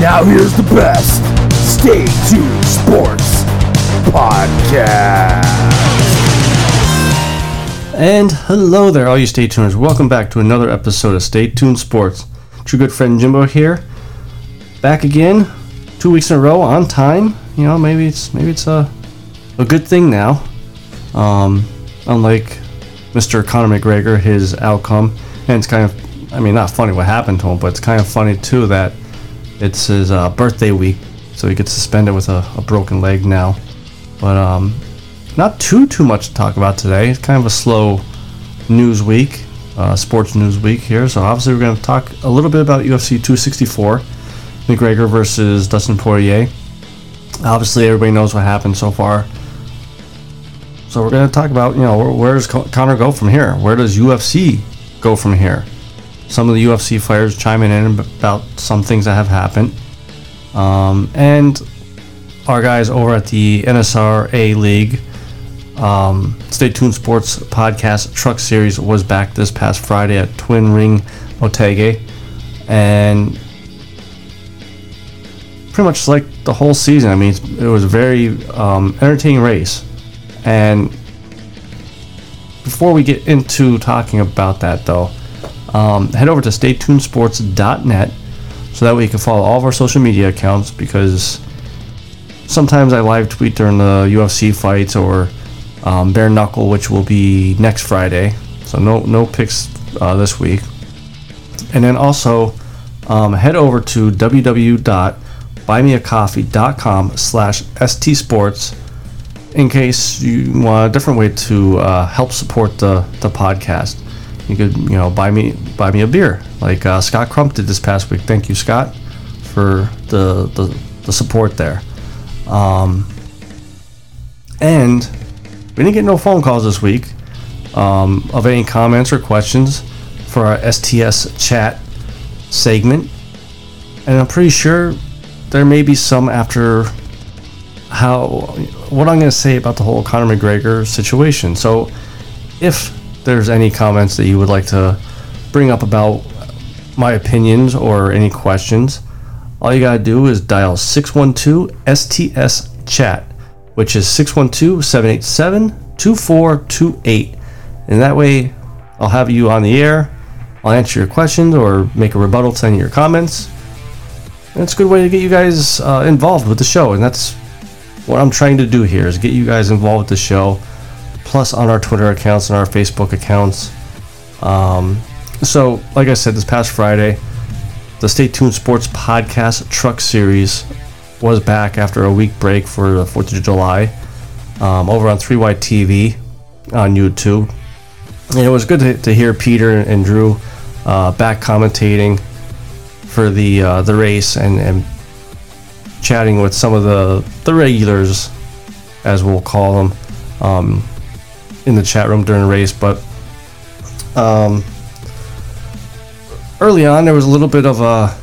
Now here's the best. Stay tuned sports podcast. And hello there, all you Stay Tuners. Welcome back to another episode of Stay Tuned Sports. True good friend Jimbo here. Back again, two weeks in a row on time. You know, maybe it's maybe it's a a good thing now. Um, unlike Mr. Conor McGregor, his outcome, and it's kind of, I mean, not funny what happened to him, but it's kind of funny too that it's his uh, birthday week, so he gets suspended with a, a broken leg now. But um, not too too much to talk about today. It's kind of a slow news week, uh, sports news week here. So obviously we're going to talk a little bit about UFC 264, McGregor versus Dustin Poirier. Obviously everybody knows what happened so far. So we're going to talk about you know where, where does Con- Conor go from here? Where does UFC go from here? Some of the UFC fighters chiming in about some things that have happened, um, and our guys over at the NSRA League um, Stay Tuned Sports podcast truck series was back this past Friday at Twin Ring Motegi, and pretty much like the whole season. I mean, it was a very um, entertaining race, and before we get into talking about that, though, um, head over to staytunesports.net so that way you can follow all of our social media accounts because sometimes I live tweet during the UFC fights or um, bare knuckle, which will be next Friday. So no no picks uh, this week. And then also um, head over to www.buymeacoffee.com slash stsports in case you want a different way to uh, help support the, the podcast. You could you know buy me buy me a beer like uh, Scott Crump did this past week. Thank you, Scott, for the the, the support there. Um, and we didn't get no phone calls this week um, of any comments or questions for our STS chat segment. And I'm pretty sure there may be some after how what I'm going to say about the whole Conor McGregor situation. So if there's any comments that you would like to bring up about my opinions or any questions, all you got to do is dial 612 STS chat which is 612 787 2428. And that way, I'll have you on the air. I'll answer your questions or make a rebuttal to any of your comments. And it's a good way to get you guys uh, involved with the show. And that's what I'm trying to do here is get you guys involved with the show. Plus, on our Twitter accounts and our Facebook accounts. Um, so, like I said, this past Friday, the Stay Tuned Sports Podcast Truck Series was back after a week break for the 4th of July um, over on 3Y TV on YouTube. And it was good to, to hear Peter and Drew uh, back commentating for the uh, the race and, and chatting with some of the, the regulars, as we'll call them, um, in the chat room during race. But um, early on, there was a little bit of a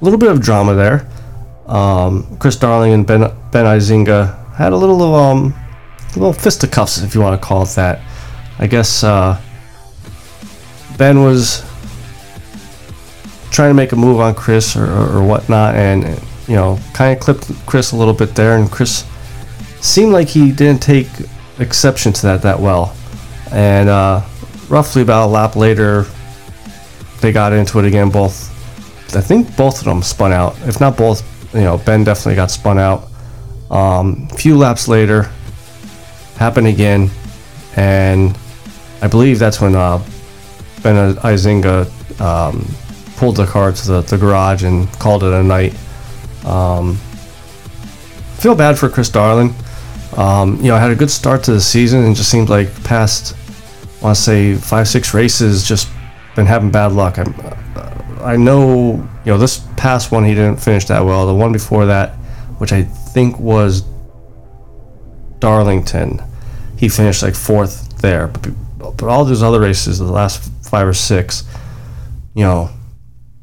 little bit of drama there um, Chris Darling and Ben Ben Izinga had a little of um, a little fisticuffs, if you want to call it that. I guess uh, Ben was trying to make a move on Chris or, or, or whatnot, and you know, kind of clipped Chris a little bit there, and Chris seemed like he didn't take exception to that that well. And uh, roughly about a lap later, they got into it again. Both, I think, both of them spun out. If not both, you know, Ben definitely got spun out. Um, a few laps later, happened again, and I believe that's when uh, Ben Izinga um, pulled the car to the, the garage and called it a night. Um, feel bad for Chris Darling. Um, you know, I had a good start to the season and just seemed like past, I want to say five, six races, just been having bad luck. I'm, uh, I know, you know, this past one he didn't finish that well. The one before that, which I think was Darlington, he finished like fourth there. But, but all those other races, the last five or six, you know,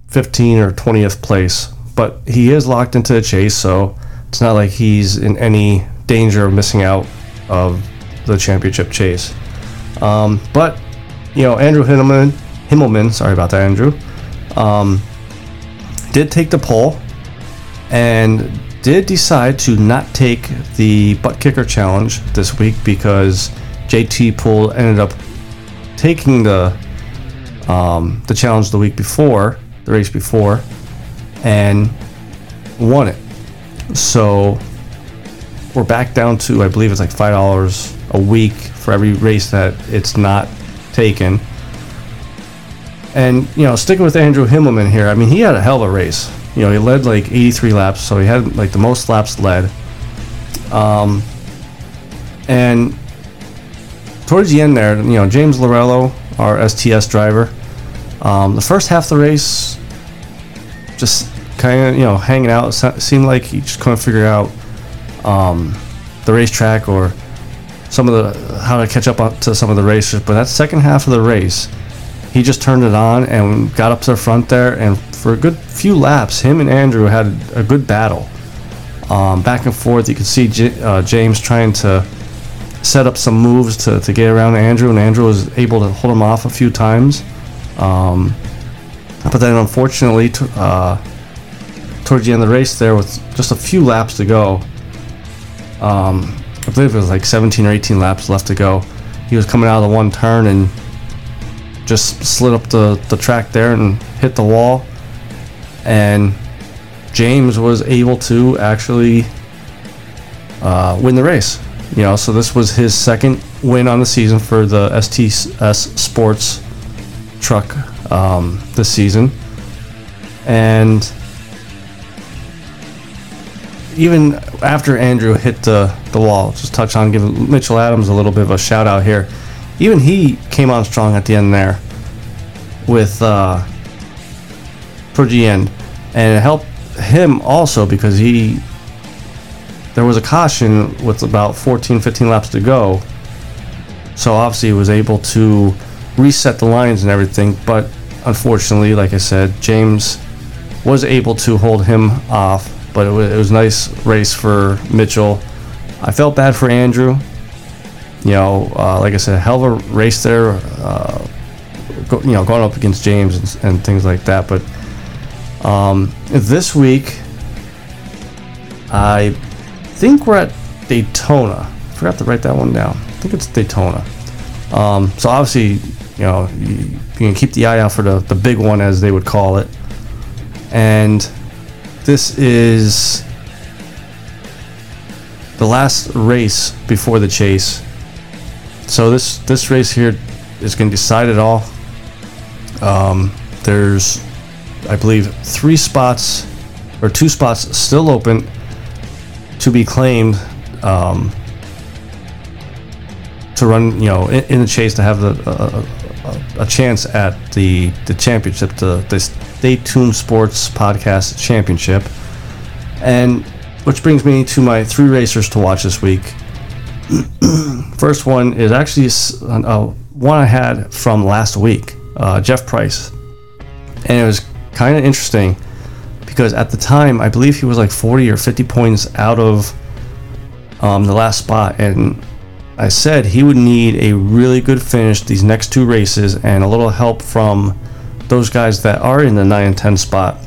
15 or 20th place. But he is locked into the chase, so it's not like he's in any danger of missing out of the championship chase. Um, but you know, Andrew Himmelman, Himmelman, sorry about that, Andrew, um, did take the pole and did decide to not take the butt kicker challenge this week because JT Pool ended up taking the um, the challenge the week before, the race before, and won it. So we're back down to I believe it's like five dollars a week for every race that it's not taken. And you know, sticking with Andrew Himmelman here, I mean, he had a hell of a race. You know, he led like 83 laps, so he had like the most laps led. Um, and towards the end there, you know, James Lorello, our STS driver, um, the first half of the race, just kind of you know hanging out. Seemed like he just couldn't figure out um, the racetrack or some of the how to catch up to some of the races. But that second half of the race, he just turned it on and got up to the front there, and for a good few laps, him and Andrew had a good battle, um, back and forth. You could see J- uh, James trying to set up some moves to, to get around Andrew, and Andrew was able to hold him off a few times. Um, but then, unfortunately, t- uh, towards the end of the race, there with just a few laps to go, um, I believe it was like 17 or 18 laps left to go. He was coming out of the one turn and just slid up the, the track there and hit the wall. And James was able to actually uh, win the race. You know, so this was his second win on the season for the STS Sports truck um, this season. And even after Andrew hit the, the wall, just touch on giving Mitchell Adams a little bit of a shout out here. Even he came on strong at the end there with uh, towards the end, and it helped him also because he there was a caution with about 14, 15 laps to go. So obviously he was able to reset the lines and everything, but unfortunately, like I said, James was able to hold him off but it was, it was a nice race for Mitchell. I felt bad for Andrew. You know, uh, like I said, hell of a race there. Uh, go, you know, going up against James and, and things like that. But um, this week, I think we're at Daytona. I forgot to write that one down. I think it's Daytona. Um, so obviously, you know, you, you, can keep the eye out for the, the big one, as they would call it. And this is the last race before the chase. So this this race here is going to decide it all. Um, there's, I believe, three spots or two spots still open to be claimed um, to run, you know, in, in the chase to have the, a, a, chance at the the championship, the the Stay Tuned Sports Podcast Championship, and which brings me to my three racers to watch this week. First one is actually uh, one I had from last week, uh, Jeff Price, and it was kind of interesting because at the time I believe he was like 40 or 50 points out of um, the last spot, and I said he would need a really good finish these next two races and a little help from those guys that are in the 9 and 10 spot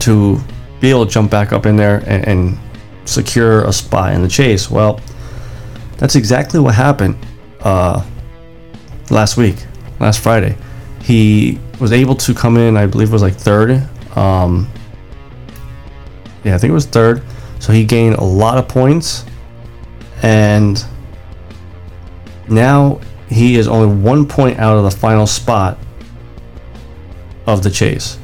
to be able to jump back up in there and, and secure a spot in the chase. Well, that's exactly what happened uh, last week, last Friday. He was able to come in, I believe it was like third. Um, yeah, I think it was third. So he gained a lot of points. And now he is only one point out of the final spot of the chase.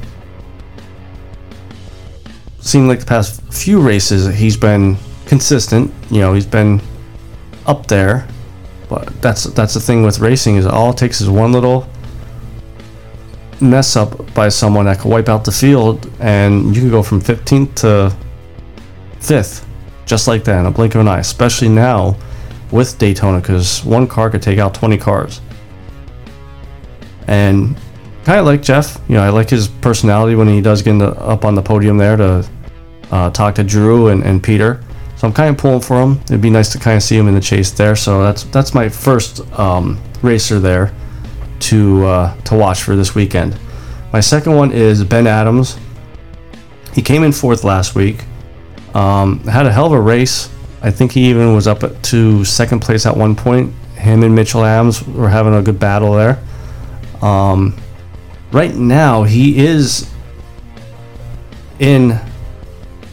Seemed like the past few races he's been consistent. You know, he's been up there. But that's that's the thing with racing is all it takes is one little mess up by someone that could wipe out the field, and you can go from 15th to fifth, just like that in a blink of an eye. Especially now with Daytona, because one car could take out 20 cars. And of like Jeff, you know, I like his personality when he does get the, up on the podium there to uh, talk to Drew and, and Peter. So I'm kind of pulling for him. It'd be nice to kind of see him in the chase there. So that's that's my first um, racer there to uh, to watch for this weekend. My second one is Ben Adams. He came in fourth last week. Um, had a hell of a race. I think he even was up to second place at one point. Him and Mitchell Adams were having a good battle there. Um, right now, he is in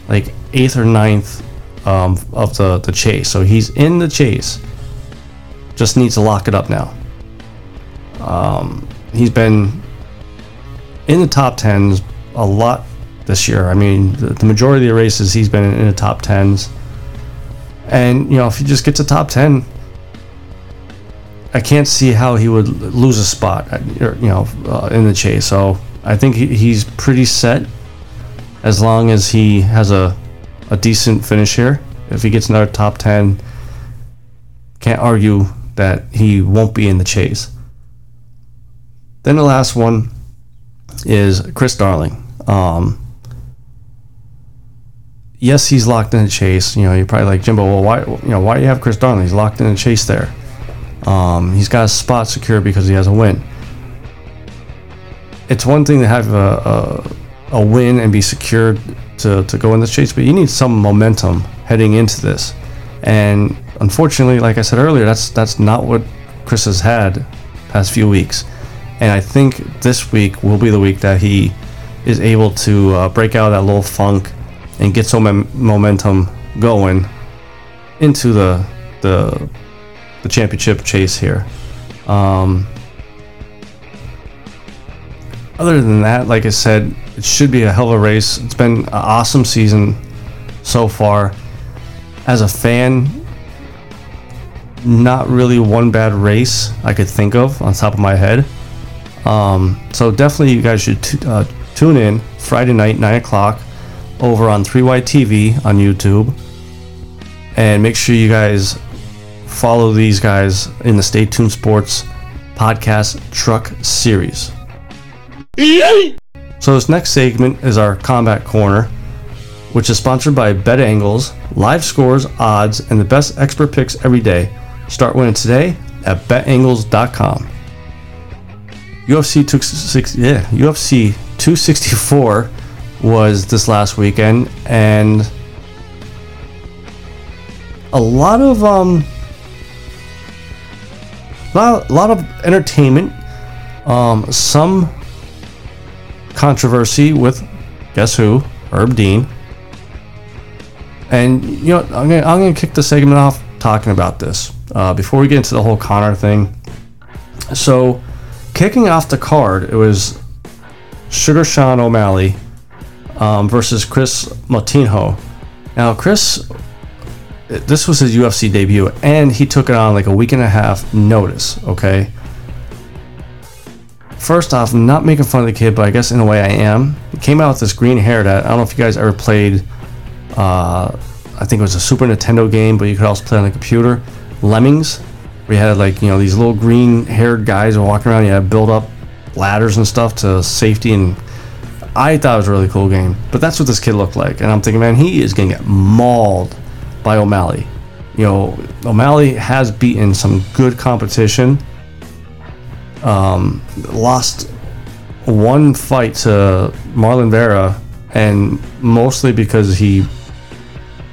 like eighth or ninth um, of the, the chase. So he's in the chase. Just needs to lock it up now. Um, he's been in the top tens a lot this year. I mean, the, the majority of the races he's been in, in the top tens. And you know, if he just gets a top ten, I can't see how he would lose a spot, uh, you know, uh, in the chase. So I think he, he's pretty set as long as he has a a decent finish here. If he gets another top 10, can't argue that he won't be in the chase. Then the last one is Chris Darling. Um, yes, he's locked in the chase. You know, you're probably like Jimbo. Well, why? You know, why do you have Chris Darling? He's locked in the chase there. Um, he's got a spot secure because he has a win. It's one thing to have a, a, a win and be secured to, to go in the chase, but you need some momentum heading into this. And unfortunately, like I said earlier, that's that's not what Chris has had past few weeks. And I think this week will be the week that he is able to uh, break out of that little funk and get some momentum going into the the the championship chase here. Um, other than that, like I said, it should be a hell of a race. It's been an awesome season so far. As a fan, not really one bad race I could think of on top of my head. Um, so definitely, you guys should t- uh, tune in Friday night, nine o'clock, over on 3Y TV on YouTube, and make sure you guys follow these guys in the Stay Tuned Sports podcast truck series. So this next segment is our combat corner, which is sponsored by Bet Angles, live scores, odds, and the best expert picks every day. Start winning today at betangles.com. UFC 260, yeah, UFC 264 was this last weekend, and a lot of um, lot, lot of entertainment. Um, some controversy with guess who? Herb Dean. And you know, I'm gonna I'm gonna kick the segment off talking about this uh, before we get into the whole Conor thing. So, kicking off the card, it was Sugar Sean O'Malley um, versus Chris Moutinho. Now, Chris, this was his UFC debut, and he took it on like a week and a half notice. Okay, First off, I'm not making fun of the kid, but I guess in a way I am. He came out with this green hair that I don't know if you guys ever played. Uh, I think it was a Super Nintendo game, but you could also play on the computer. Lemmings, you had like you know these little green haired guys walking around. You had to build up ladders and stuff to safety, and I thought it was a really cool game. But that's what this kid looked like, and I'm thinking, man, he is gonna get mauled by O'Malley. You know, O'Malley has beaten some good competition um, lost one fight to Marlon Vera, and mostly because he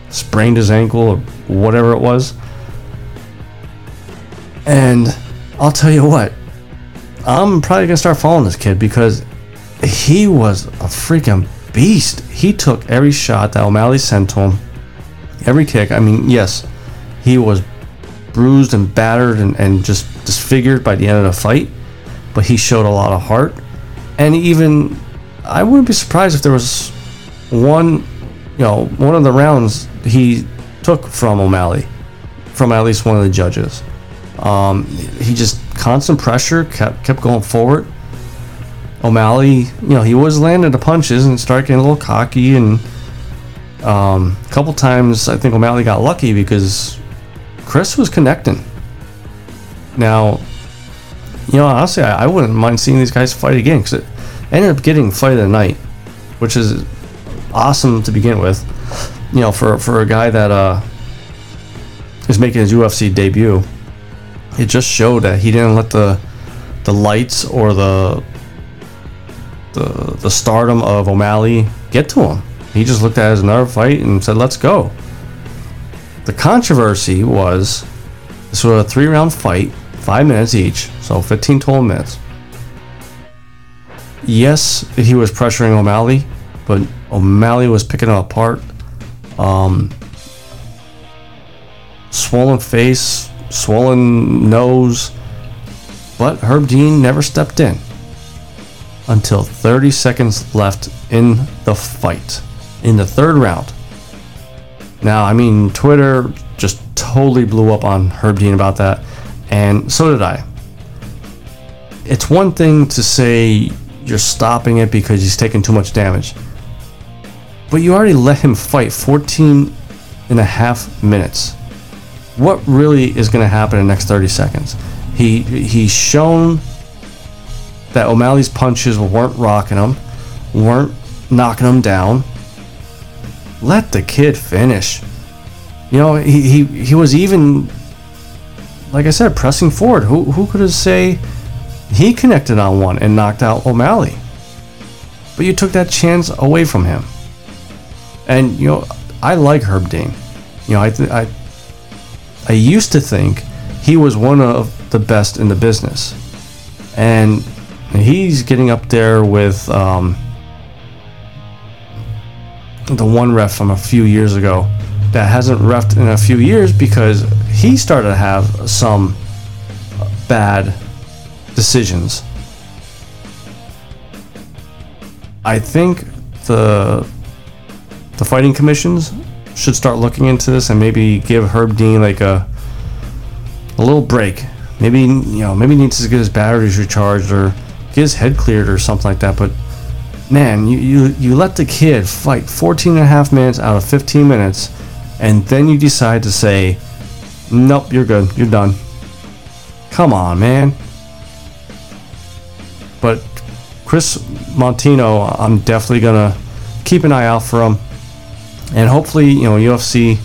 sprained his ankle or whatever it was. And I'll tell you what, I'm probably gonna start following this kid because he was a freaking beast. He took every shot that O'Malley sent to him, every kick. I mean, yes, he was bruised and battered and, and just disfigured by the end of the fight, but he showed a lot of heart. And even, I wouldn't be surprised if there was one, you know, one of the rounds he took from O'Malley, from at least one of the judges. Um, he just constant pressure, kept kept going forward. O'Malley, you know, he was landing the punches and started getting a little cocky, and um, a couple times I think O'Malley got lucky because Chris was connecting. Now, you know, honestly, I, I wouldn't mind seeing these guys fight again because it ended up getting fight of the night, which is awesome to begin with. You know, for for a guy that uh, is making his UFC debut, it just showed that he didn't let the the lights or the the the stardom of O'Malley get to him. He just looked at it as another fight and said, "Let's go." The controversy was this was a three round fight, five minutes each, so 15 total minutes. Yes, he was pressuring O'Malley, but O'Malley was picking him apart. Um, swollen face, swollen nose, but Herb Dean never stepped in until 30 seconds left in the fight, in the third round. Now, I mean, Twitter just totally blew up on Herb Dean about that, and so did I. It's one thing to say you're stopping it because he's taking too much damage, but you already let him fight 14 and a half minutes. What really is going to happen in the next 30 seconds? He he's shown that O'Malley's punches weren't rocking him, weren't knocking him down. Let the kid finish. You know, he, he, he was even, like I said, pressing forward. Who, who could have say he connected on one and knocked out O'Malley? But you took that chance away from him. And, you know, I like Herb Dean. You know, I, th- I, I used to think he was one of the best in the business. And he's getting up there with um, the one ref from a few years ago that hasn't refed in a few years because he started to have some bad decisions. I think the the fighting commissions should start looking into this and maybe give Herb Dean like a a little break. Maybe you know, maybe he needs to get his batteries recharged or get his head cleared or something like that. But man, you, you, you let the kid fight 14 and a half minutes out of 15 minutes, and then you decide to say, nope, you're good, you're done. Come on, man. But Chris Moutinho, I'm definitely gonna keep an eye out for him, and hopefully, you know, UFC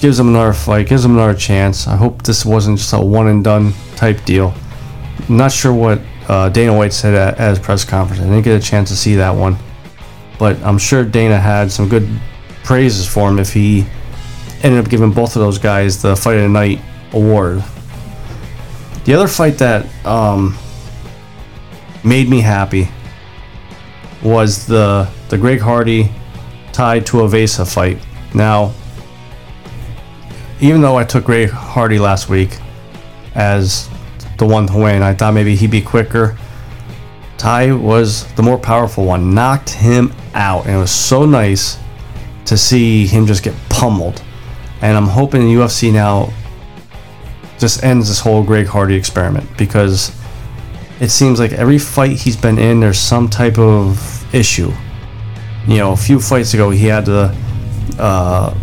gives him another fight, gives him another chance. I hope this wasn't just a one and done type deal. I'm not sure what uh, Dana White said at, at his press conference. I didn't get a chance to see that one, but I'm sure Dana had some good praises for him if he ended up giving both of those guys the Fight of the Night award. The other fight that um, made me happy was the the Greg Hardy Tai Tuivasa fight. Now, even though I took Greg Hardy last week as the one to win, I thought maybe he'd be quicker. Tai was the more powerful one, knocked him out, and it was so nice to see him just get pummeled. And I'm hoping the UFC now just ends this whole Greg Hardy experiment because it seems like every fight he's been in, there's some type of issue. You know, a few fights ago, he had the uh,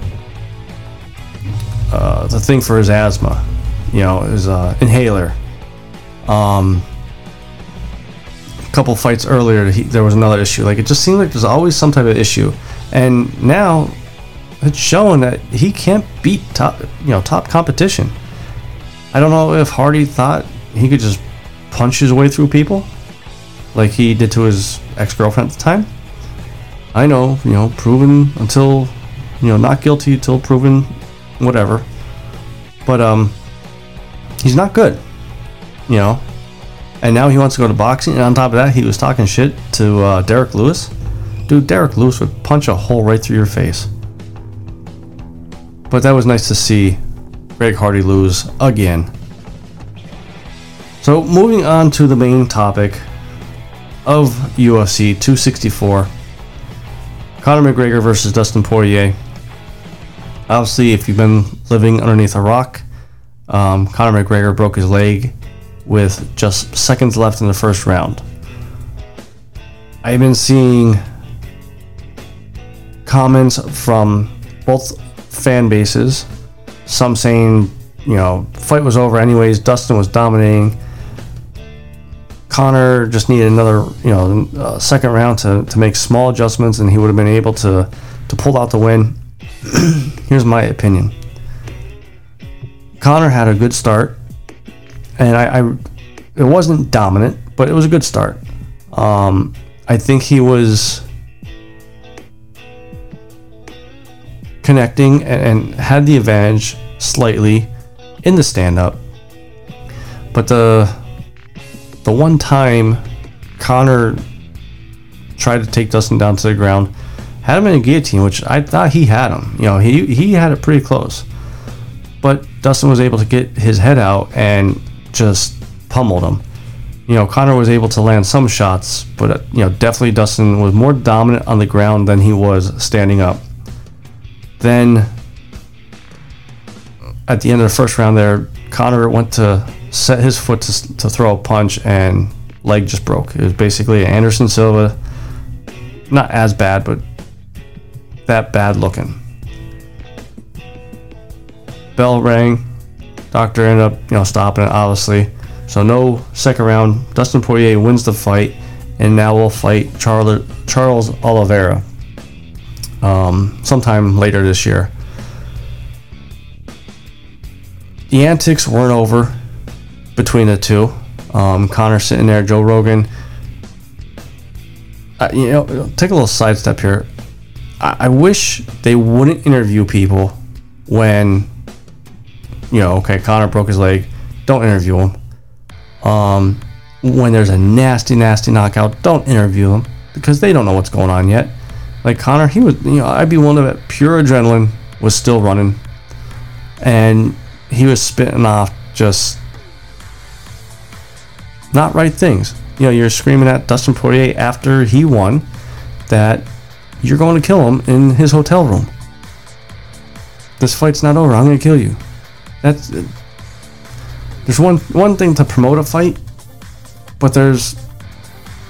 uh, the thing for his asthma. You know, his uh, inhaler. Um, a couple fights earlier, he, there was another issue. Like it just seems like there's always some type of issue, and now it's showing that he can't beat top, you know, top competition. I don't know if Hardy thought he could just punch his way through people, like he did to his ex-girlfriend at the time. I know, you know, proven until, you know, not guilty until proven, whatever. But um, he's not good, you know. And now he wants to go to boxing, and on top of that, he was talking shit to uh, Derrick Lewis. Dude, Derrick Lewis would punch a hole right through your face. But that was nice to see Greg Hardy lose again. So, moving on to the main topic of UFC 264 Conor McGregor versus Dustin Poirier. Obviously, if you've been living underneath a rock, um, Conor McGregor broke his leg with just seconds left in the first round. I've been seeing comments from both fan bases, some saying, you know, fight was over anyways, Dustin was dominating. Conor just needed another, you know, uh, second round to, to make small adjustments, and he would have been able to to pull out the win. Here's my opinion. Conor had a good start, and I, I it wasn't dominant, but it was a good start. Um, I think he was connecting and, and had the advantage slightly in the stand up, but the the one time Conor tried to take Dustin down to the ground, had him in a guillotine, which I thought he had him. You know, he he had it pretty close. But Dustin was able to get his head out and just pummeled him. You know, Conor was able to land some shots, but uh, you know, definitely Dustin was more dominant on the ground than he was standing up. Then at the end of the first round there, Conor went to set his foot to, to throw a punch and leg just broke. It was basically Anderson Silva, not as bad, but that bad looking. Bell rang. Doctor ended up, you know, stopping it, obviously. So no second round. Dustin Poirier wins the fight, and now we'll fight Charles Charles Oliveira um, sometime later this year. The antics weren't over between the two. Um, Conor sitting there, Joe Rogan. You know, take a little sidestep here. I, I wish they wouldn't interview people when, you know, okay, Conor broke his leg. Don't interview him. Um, when there's a nasty, nasty knockout, don't interview him because they don't know what's going on yet. Like Conor, he was, you know, I'd be one of it. Pure adrenaline was still running, and he was spitting off just not right things. You know, you're screaming at Dustin Poirier after he won that you're going to kill him in his hotel room. This fight's not over. I'm going to kill you. That's there's one one thing to promote a fight, but there's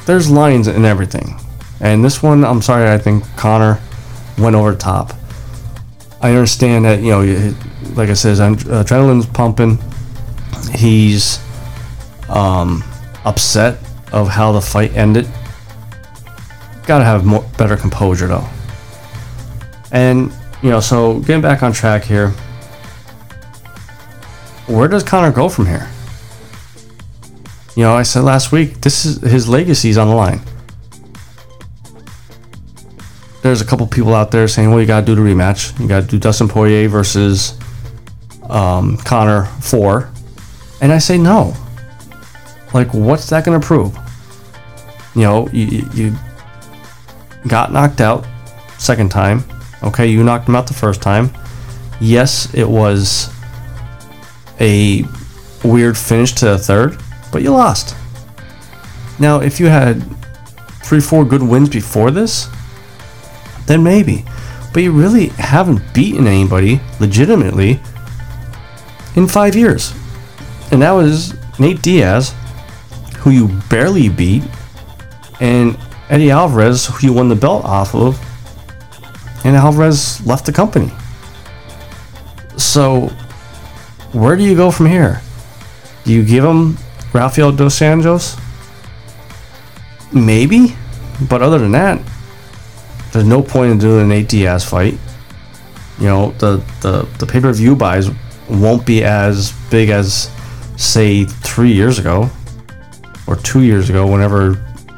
there's lines in everything. And this one, I'm sorry, I think Conor went over top. I understand that, you know, like I said, adrenaline's pumping. He's um, upset of how the fight ended. Gotta have more better composure though. And you know, so getting back on track here. Where does Conor go from here? You know, I said last week, this is his legacy's on the line. There's a couple people out there saying, well, you gotta do the rematch. You gotta do Dustin Poirier versus um, Conor 4. And I say no. Like, what's that going to prove? You know, you, you got knocked out second time. Okay, you knocked him out the first time. Yes, it was a weird finish to the third, but you lost. Now, if you had three, four good wins before this, then maybe. But you really haven't beaten anybody legitimately in five years. And that was Nate Diaz, who you barely beat, and Eddie Alvarez, who you won the belt off of, and Alvarez left the company. So, where do you go from here? Do you give him Rafael dos Anjos? Maybe, but other than that, there's no point in doing a Nate Diaz fight. You know, the, the, the pay per view buys won't be as big as, say, three years ago or two years ago, whenever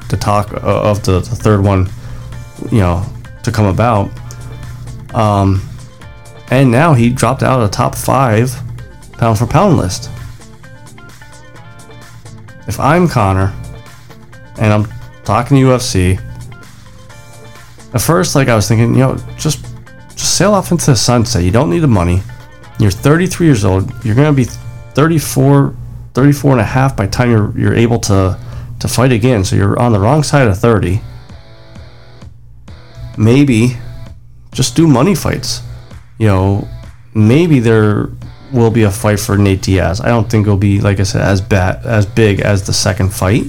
the talk of the, the third one, you know, to come about. Um, and now he dropped out of the top five pound for pound list. If I'm Conor and I'm talking to UFC, at first, like I was thinking, you know, just just sail off into the sunset. You don't need the money. You're 33 years old. You're going to be 34, 34 and a half by the time you're, you're able to, to fight again. So you're on the wrong side of 30. Maybe just do money fights. You know, maybe there will be a fight for Nate Diaz. I don't think it'll be, like I said, as bad, as big as the second fight.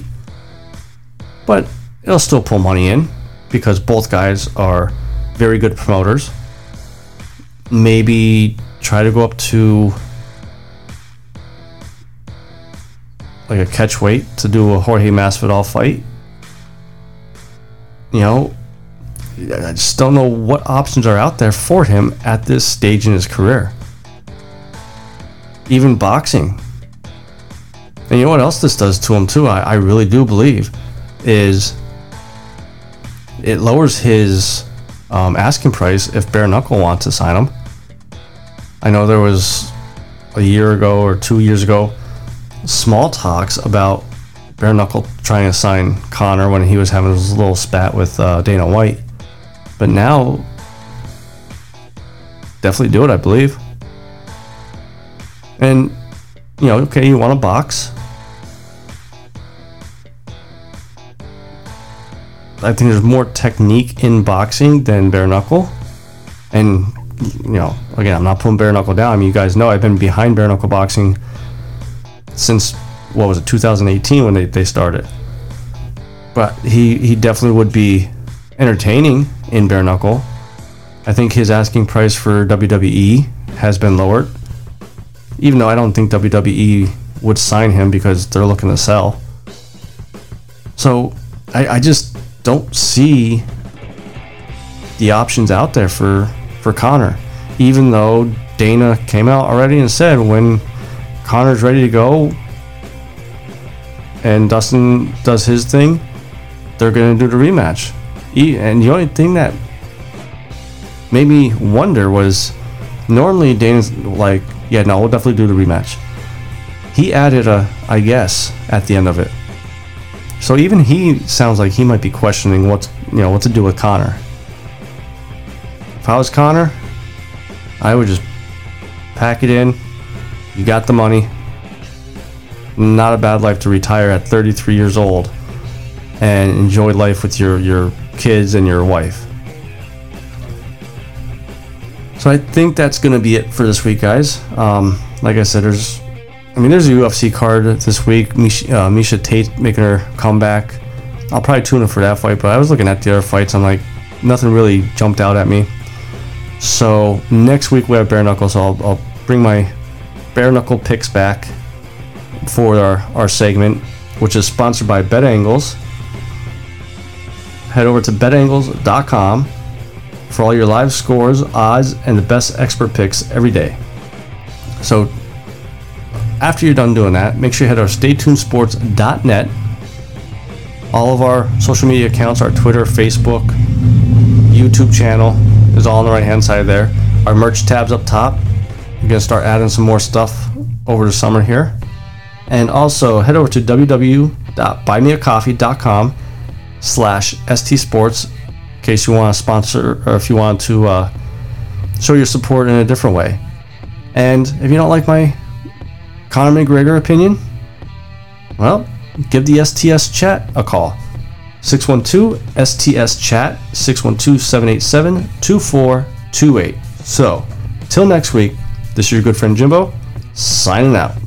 But it'll still pull money in because both guys are very good promoters. Maybe try to go up to like a catch weight to do a Jorge Masvidal fight. You know, I just don't know what options are out there for him at this stage in his career. Even boxing. And you know what else this does to him too? I, I really do believe is it lowers his um, asking price if Bare Knuckle wants to sign him. I know there was a year ago or two years ago small talks about Bare Knuckle trying to sign Conor when he was having his little spat with uh, Dana White. But now, definitely do it, I believe. And, you know, okay, you want a box. I think there's more technique in boxing than bare knuckle. And, you know, again, I'm not putting bare knuckle down. I mean, you guys know I've been behind bare knuckle boxing since, what was it, 2018 when they, they started. But he, he definitely would be entertaining in bare knuckle. I think his asking price for WWE has been lowered. Even though I don't think WWE would sign him because they're looking to sell. So I, I just don't see the options out there for for Conor, Even though Dana came out already and said when Conor's ready to go and Dustin does his thing, they're going to do the rematch. And the only thing that made me wonder was normally Dana's like, yeah, no, we'll definitely do the rematch. He added a, I guess, at the end of it. So even he sounds like he might be questioning what's you know what to do with Conor. If I was Conor, I would just pack it in. You got the money. Not a bad life to retire at 33 years old and enjoy life with your your kids and your wife. So I think that's gonna be it for this week, guys. Um, like I said, there's I mean, there's a UFC card this week. Misha, uh, Miesha Tate making her comeback. I'll probably tune in for that fight, but I was looking at the other fights. I'm like, nothing really jumped out at me. So next week we have bare knuckles. So I'll, I'll bring my bare knuckle picks back for our, our segment, which is sponsored by BetAngles. Head over to betangles.com for all your live scores, odds, and the best expert picks every day. So after you're done doing that, make sure you head over to staytunesports.net. All of our social media accounts, our Twitter, Facebook, YouTube channel is all on the right hand side there. Our merch tabs up top. We're going to start adding some more stuff over the summer here. And also head over to www.buymeacoffee.com slash stsports case you want to sponsor or if you want to uh, show your support in a different way. And if you don't like my Conor McGregor opinion? Well, give the STS chat a call. 612 STS chat 612 787 2428. So, till next week, this is your good friend Jimbo, signing out.